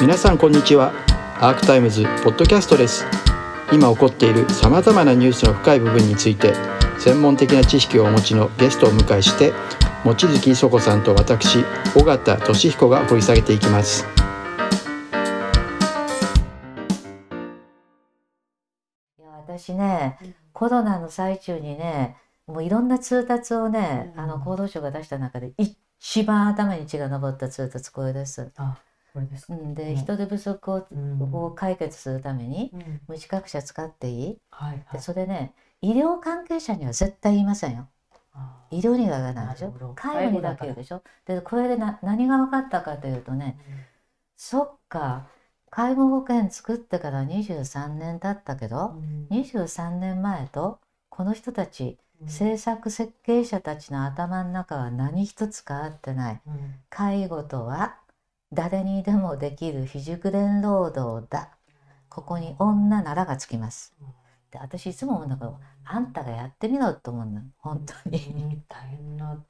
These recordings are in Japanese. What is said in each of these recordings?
皆さんこんにちは。アークタイムズポッドキャストです。今起こっているさまざまなニュースの深い部分について専門的な知識をお持ちのゲストをお迎えして望月磯子さんと私尾形俊彦が掘り下げていきます。いや私ね、コロナの最中にねもういろんな通達をね、うん。あの厚労省が出した中で一番頭に血が上った通達これです。あ、で人手不足をうん。を解決するためにうん。無資格者使っていい？でそれね医療関係者には絶対言いませんよ。あ医療には言わないでしょ？介護にだけ言うでしょ？でこれでな何が分かったかというとねそっか介護保険作ってから23年経ったけど、23年前とこの人たち制作設計者たちの頭の中は何一つ変わってない。介護とは誰にでもできる非熟練労働だ。ここに女ならがつきます。で私いつも思うんだけどあんたがやってみろと思うの。本当に。大変な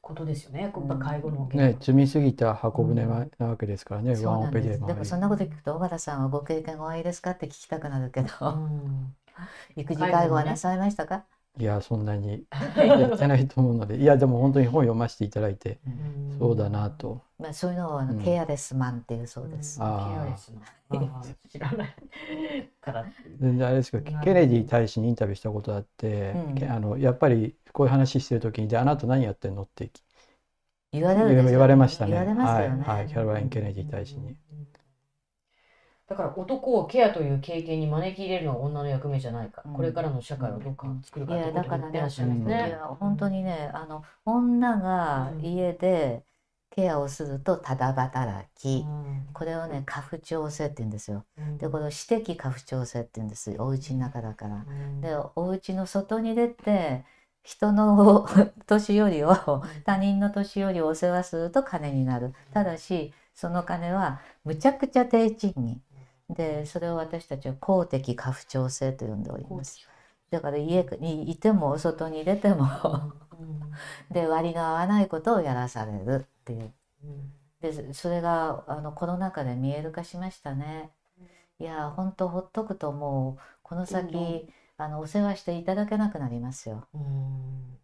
ことですよね。やっぱ介護のね積みすぎた箱舟はなわけですからね、そうワンオペなんでですもそんなこと聞くと小原さんはご経験おありですかって聞きたくなるけど。うん。育児介護はなさいましたか、いやそんなに やってないと思うので。いやでも本当に本読ませていただいて。うん。そうだな。と。まあ、そういうのをあの、うん。ケアレスマンっていうそうです、あー。ケアレスな あー知らないから。全然あれですけどケネディ大使にインタビューしたことあって、うん。けあのやっぱりこういう話してる時に「であなた何やってんの?」って言われるでしょ言われましたね。言われますよね、はい。はい、キャロライン・ケネディ大使に。だから男をケアという経験に招き入れるのは女の役目じゃないか、うん。これからの社会をどうか作るかいってことを言ってらっしゃいますね。や本当にねあの女が家でケアをするとただ働き、これをね過不調性って言うんですよ。うん。でこの私的過不調性って言うんですお家の中だから。うん。でお家の外に出て人の 年寄りを他人の年寄りをお世話すると金になる。ただしその金はむちゃくちゃ低賃金でそれを私たちは公的過不調性と呼んでおります。だから家にいても外に出ても で割が合わないことをやらされるっていう。でそれがあのコロナ禍で見える化しましたね。いや本当ほっとくともうこの先、あのお世話していただけなくなりますよ。うん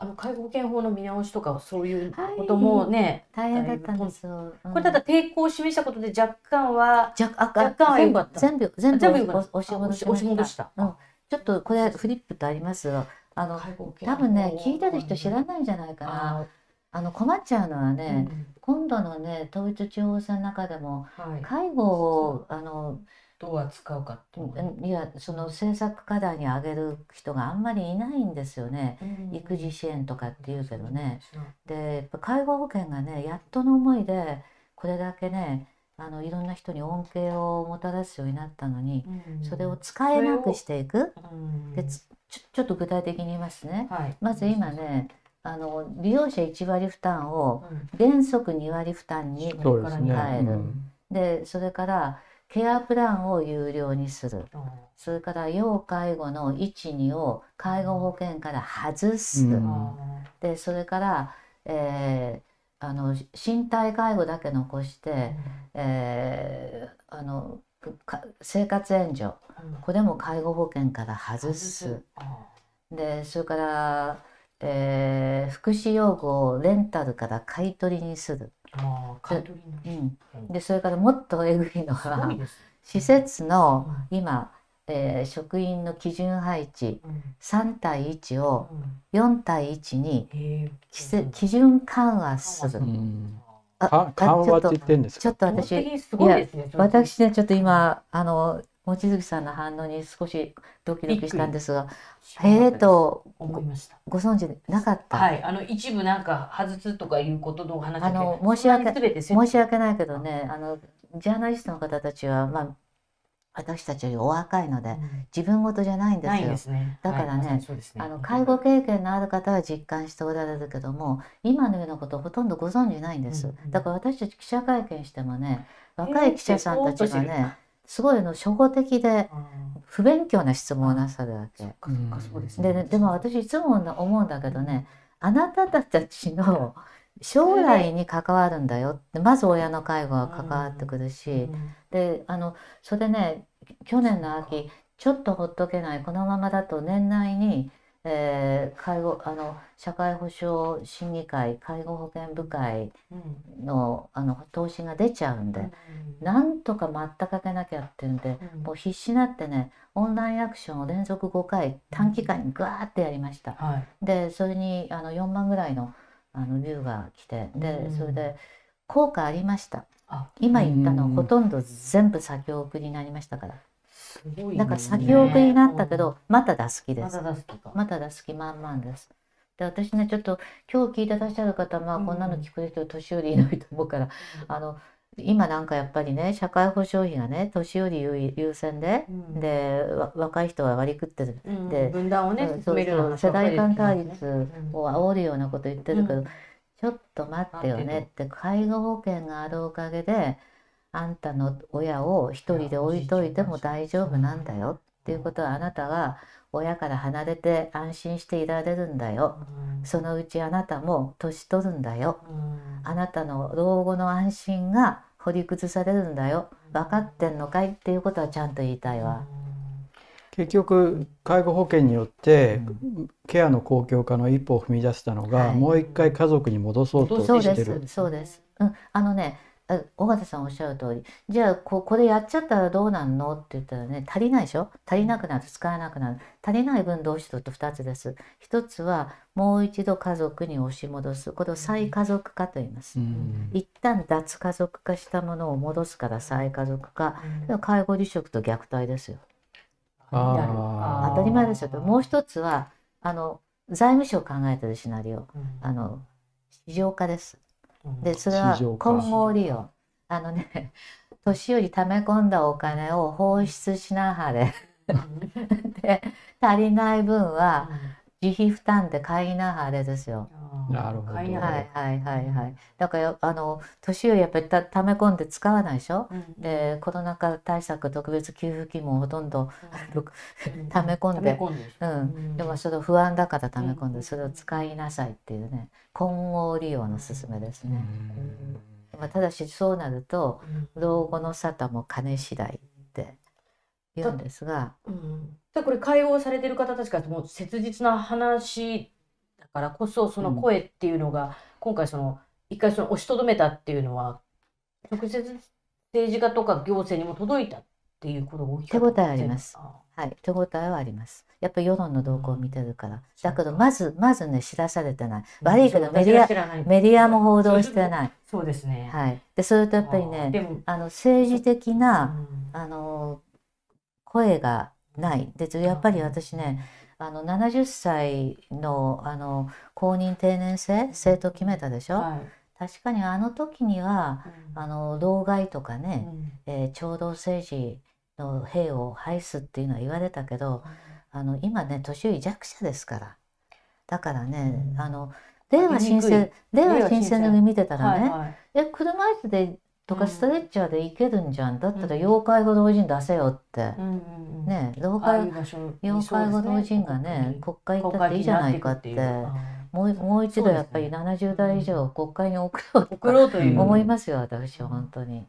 あの介護保険法の見直しとかそういうこともね、大変だったんですよ、うんこれただ抵抗を示したことで若干は若干は良かった。全部全部全部良かった。押し戻しあ押し戻した。うん、ちょっとこれフリップとありますがあの多分ね聞いてる人知らないんじゃないかな。あの困っちゃうのはあね、今度のね統一地方選の中でもうんはい、介護をあのどう扱うかっていやその政策課題に挙げる人があんまりいないんですよね。うん。育児支援とかって言うけどね。でやっぱ介護保険がねやっとの思いでこれだけねあのいろんな人に恩恵をもたらすようになったのにうん。それを使えなくしていく。うん。でつちょちょっと具体的に言いますね。はい、まず今ねあの利用者1割負担をうん、原則2割負担に変える。うん。でそれからケアプランを有料にする。あそれから要介護の1、2を介護保険から外す。うん。あで、それから、えーあの身体介護だけ残して、えーあのか生活援助。これも介護保険から外す。でそれから、えー福祉用具をレンタルから買い取りにする。でそれからもっとえぐいのすは施設のう今、えー職員の基準配置うん。3対1をうん。4対1に基準緩和する。う。うん。あか緩和って言ってんですか？ちょっと私いですね私ねちょっと今あの望月さんの反応に少しドキドキしたんですがへえと思いました。ご存知なかった、はいあの一部なんか外すとかいうことの話あの申し訳申し訳ないけどねあのジャーナリストの方たちは、まあ、私たちよりお若いので自分事じゃないんですよ。ね。だからねはいね。あの介護経験のある方は実感しておられるけども今のようなことをほとんどご存じないんです、うんうん。だから私たち記者会見してもね若い記者さんたちがねすごいあの初歩的で不勉強な質問をなさるわけ。ですね。ででも私いつも思うんだけどねあなたたちの将来に関わるんだよ。ってまず親の介護が関わってくるし、であのそれね去年の秋ちょっとほっとけないこのままだと年内に、えー介護あの社会保障審議会介護保険部会のあの投資が出ちゃうんで、なんとか待ったかけなきゃっていうんで、もう必死になってねオンラインアクションを連続5回短期間にぐわーってやりました。はい。でそれにあの4万ぐらいのあのビューが来てでうん。それで効果ありました。あ、今言ったのうん。ほとんど全部先送りになりましたからすごい、ね。だから先送りになったけどまた出す気です。また出す気満々です。で私ねちょっと今日聞いてらっしゃる方まあうんこんなの聞く人年寄りいないと思うからあの今なんかやっぱりね社会保障費がね年寄り優優先でうん。でわ若い人は割り食ってる。うんで分断をね、うんそうそう。世代間対立を煽るようなこと言ってるけど、うん。ちょっと待ってよねって介護保険があるおかげであんたの親を一人で置いといても大丈夫なんだよ。っていうことはあなたが親から離れて安心していられるんだよ。うんそのうちあなたも年取るんだよ。うんあなたの老後の安心が掘り崩されるんだよ。分かってんのかいっていうことはちゃんと言いたいわ。結局介護保険によってうケアの公共化の一歩を踏み出したのが、はい。もう一回家族に戻そうとそうでしてるす、そうです。うん、あのね、あ尾形さんおっしゃる通り、じゃあここれやっちゃったらどうなんの？って言ったらね、足りないでしょ？足りなくなる、使えなくなる。足りない分どうしろと2つです。1つはもう一度家族に押し戻す。これを再家族化と言いますう。ん一旦脱家族化したものを戻すから再家族化。うん介護離職と虐待ですよ。当たり前ですよ。もう一つは、あの、財務省考えてるシナリオ。うんあの、市場化です。うん。でそれは混合利用。あのね 年寄り溜め込んだお金を放出しなはれ。で足りない分は自費負担で買いなはれですよ。なるほど。はいはいはいはい。だからあの年寄りやっぱりた溜め込んで使わないでしょ？うん。でコロナ禍対策特別給付金もほとんどうん。溜め込んで。うん、でもそれを不安だから溜め込んうん。でそれを使いなさいっていうね混合利用の勧めですね。まあ、ただしそうなると老後の沙汰も金次第って言うんですが、うん。これ介護されてる方たちからもう切実な話だからこそその声っていうのが、今回その一回その押しとどめたっていうのは直接政治家とか行政にも届いたっていうことが大きかった手応えありますあはい、手応えはあります。やっぱり世論の動向を見てるから。だけどまずまずね知らされてない。悪いけどメディアアメディアも報道してない。そうですね。はい。でそれとやっぱりねも、あの政治的なうんあの声がない。でやっぱり私ね。あの70歳のあの公認定年制政党決めたでしょ、はい。確かにあの時にはあの老害とかね、えー共同政治の兵を排すっていうのは言われたけどあの今ね年寄り弱者ですから。だからね、うん。あの令和新選令和新組見てたらね、はいはい。え車椅子でとかうん。ストレッチャーで行けるんじゃん、だったらうん。要介護老人出せよって、ね老ああい介う場所。に要介護老人がね国会行ったっていいじゃないかって。もうもう一度やっぱりそう70代以上国会に送ろうと思いますよ私は本当に。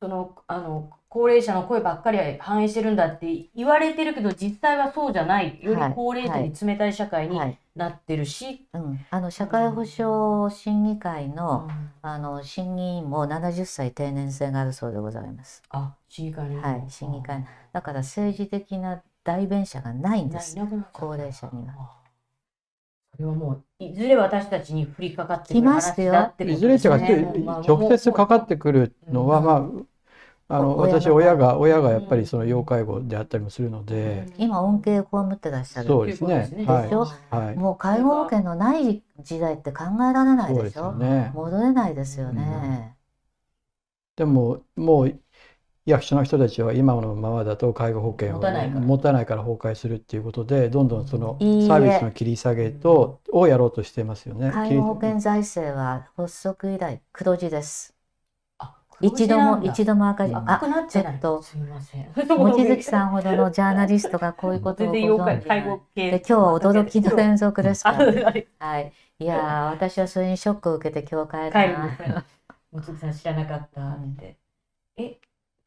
そのあの高齢者の声ばっかり反映してるんだって言われてるけど実際はそうじゃない。よりはい。高齢者に冷たい社会にはい。なってるし、うん、あの社会保障審議会の,、うん。あの審議員も70歳定年制があるそうでございます。あ審議会はい審議会だから政治的な代弁者がないんなです。高齢者には。あそれはもういずれ私たちに降りかかってくる来ますよ話だってこといずれ違ですねってまあ直接かかってくるのは、うん。まああの私親が親がやっぱうんりその要介護であったりもするので、今恩恵を被ってらっしゃる。そうですね。でしょ？はい。もう介護保険のない時代って考えられないでしょ？よね。戻れないですよね。でももう役所の人たちは今のままだと介護保険を持たないから。持たないから崩壊するっていうことでどんどんそのサービスの切り下げとをやろうとしてますよね。介護保険財政は発足以来黒字です。あ一度も一度も赤字赤くなっちょっとすみません。望月さんほどのジャーナリストがこういうことをご存知。で今日は驚きの連続ですあから、あれはい、いやー私はそれにショックを受けて今日帰帰るな。望月さん知らなかったって。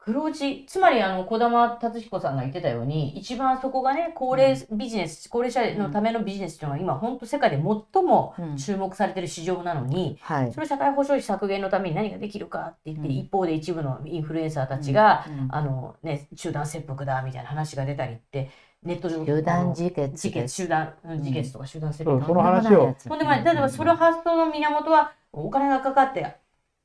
え、黒字、つまりあの児玉達彦さんが言ってたように、一番そこがね、高齢ビジネス、高齢者のためのビジネスというのは今本当世界で最もうん。注目されてる市場なのに、はい。その社会保障費削減のために何ができるかって言って、うん。一方で一部のインフルエンサーたちが、うん。あのね、集団切腹だみたいな話が出たりって、ネット上集団自自決自決集団、うん自決とか集団切腹そうその話を。ほんでまあ、例えばその発想の源はお金がかかって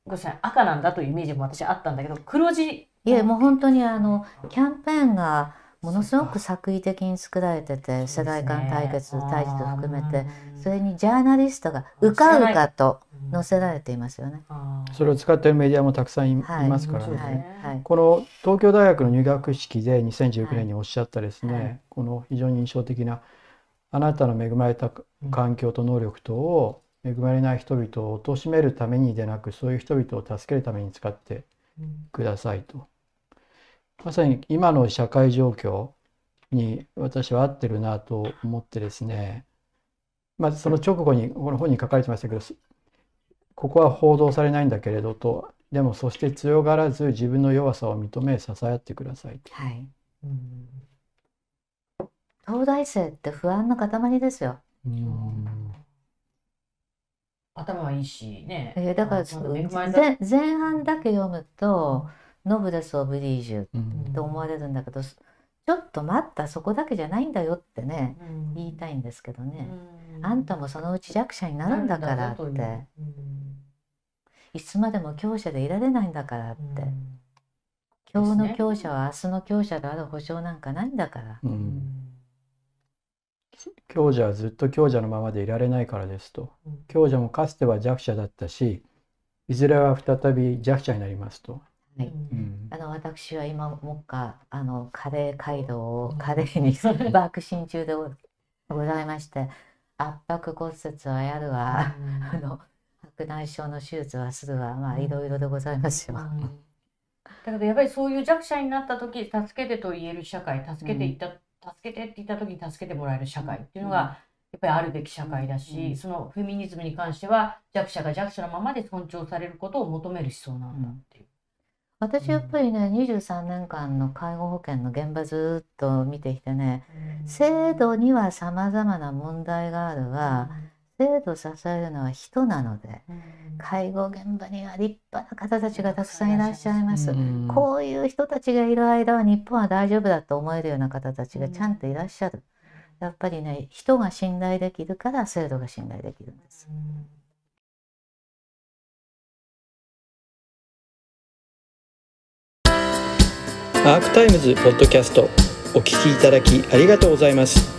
ごめんなさい。赤なんだというイメージも私あったんだけど黒字。いやもう本当にあのキャンペーンがものすごく作為的に作られてて世代間対決対峙と含めて。それにジャーナリストがうかうかと載せられていますよね。それを使っているメディアもたくさんい,、はいますからね。はいね。はいこの東京大学の入学式で2019年におっしゃったですね、はい。この非常に印象的なあなたの恵まれた環境と能力等を恵まれない人々を貶めるためにでなくそういう人々を助けるために使ってくださいと。まさに今の社会状況に私は合ってるなと思ってですね。まずその直後にこの本に書かれてましたけどここは報道されないんだけれどと。でもそして強がらず自分の弱さを認め支え合ってくださいと。はい、うん。東大生って不安の塊ですよ。うん頭はいいしね。えーだから前前半だけ読むと「ノブレス・オブリージュ」うんと思われるんだけどちょっと待ったそこだけじゃないんだよってねうん。言いたいんですけどね、うん。あんたもそのうち弱者になるんだからって。いつまでも強者でいられないんだからって、うん。今日の強者は明日の強者である保証なんかないんだから、ううんん強者はずっと強者のままでいられないからですと。うん。強者もかつては弱者だったしいずれは再び弱者になりますと。はい。うん。あの私は今もっかあのカレー街道をうん。カレーに爆心中でごございまして圧迫骨折はやるわ、あの白内障の手術はするわ。まあうん。いろいろでございますよ。うん。だけどやっぱりそういう弱者になった時助けてと言える社会助けていった、助けてって言った時に助けてもらえる社会っていうのが、うん。やっぱりあるべき社会だし、うんそのフェミニズムに関しては弱者が弱者のままで尊重されることを求める思想なんだっていう。私やっぱりね23年間の介護保険の現場ずっと見てきてね制度にはさまざまな問題があるが制度を支えるのは人なので介護現場には立派な方たちがたくさんいらっしゃいます。うんこういう人たちがいる間は日本は大丈夫だと思えるような方たちがちゃんといらっしゃる。やっぱりね人が信頼できるから制度が信頼できるんです。アークタイムズポッドキャストお聞きいただきありがとうございます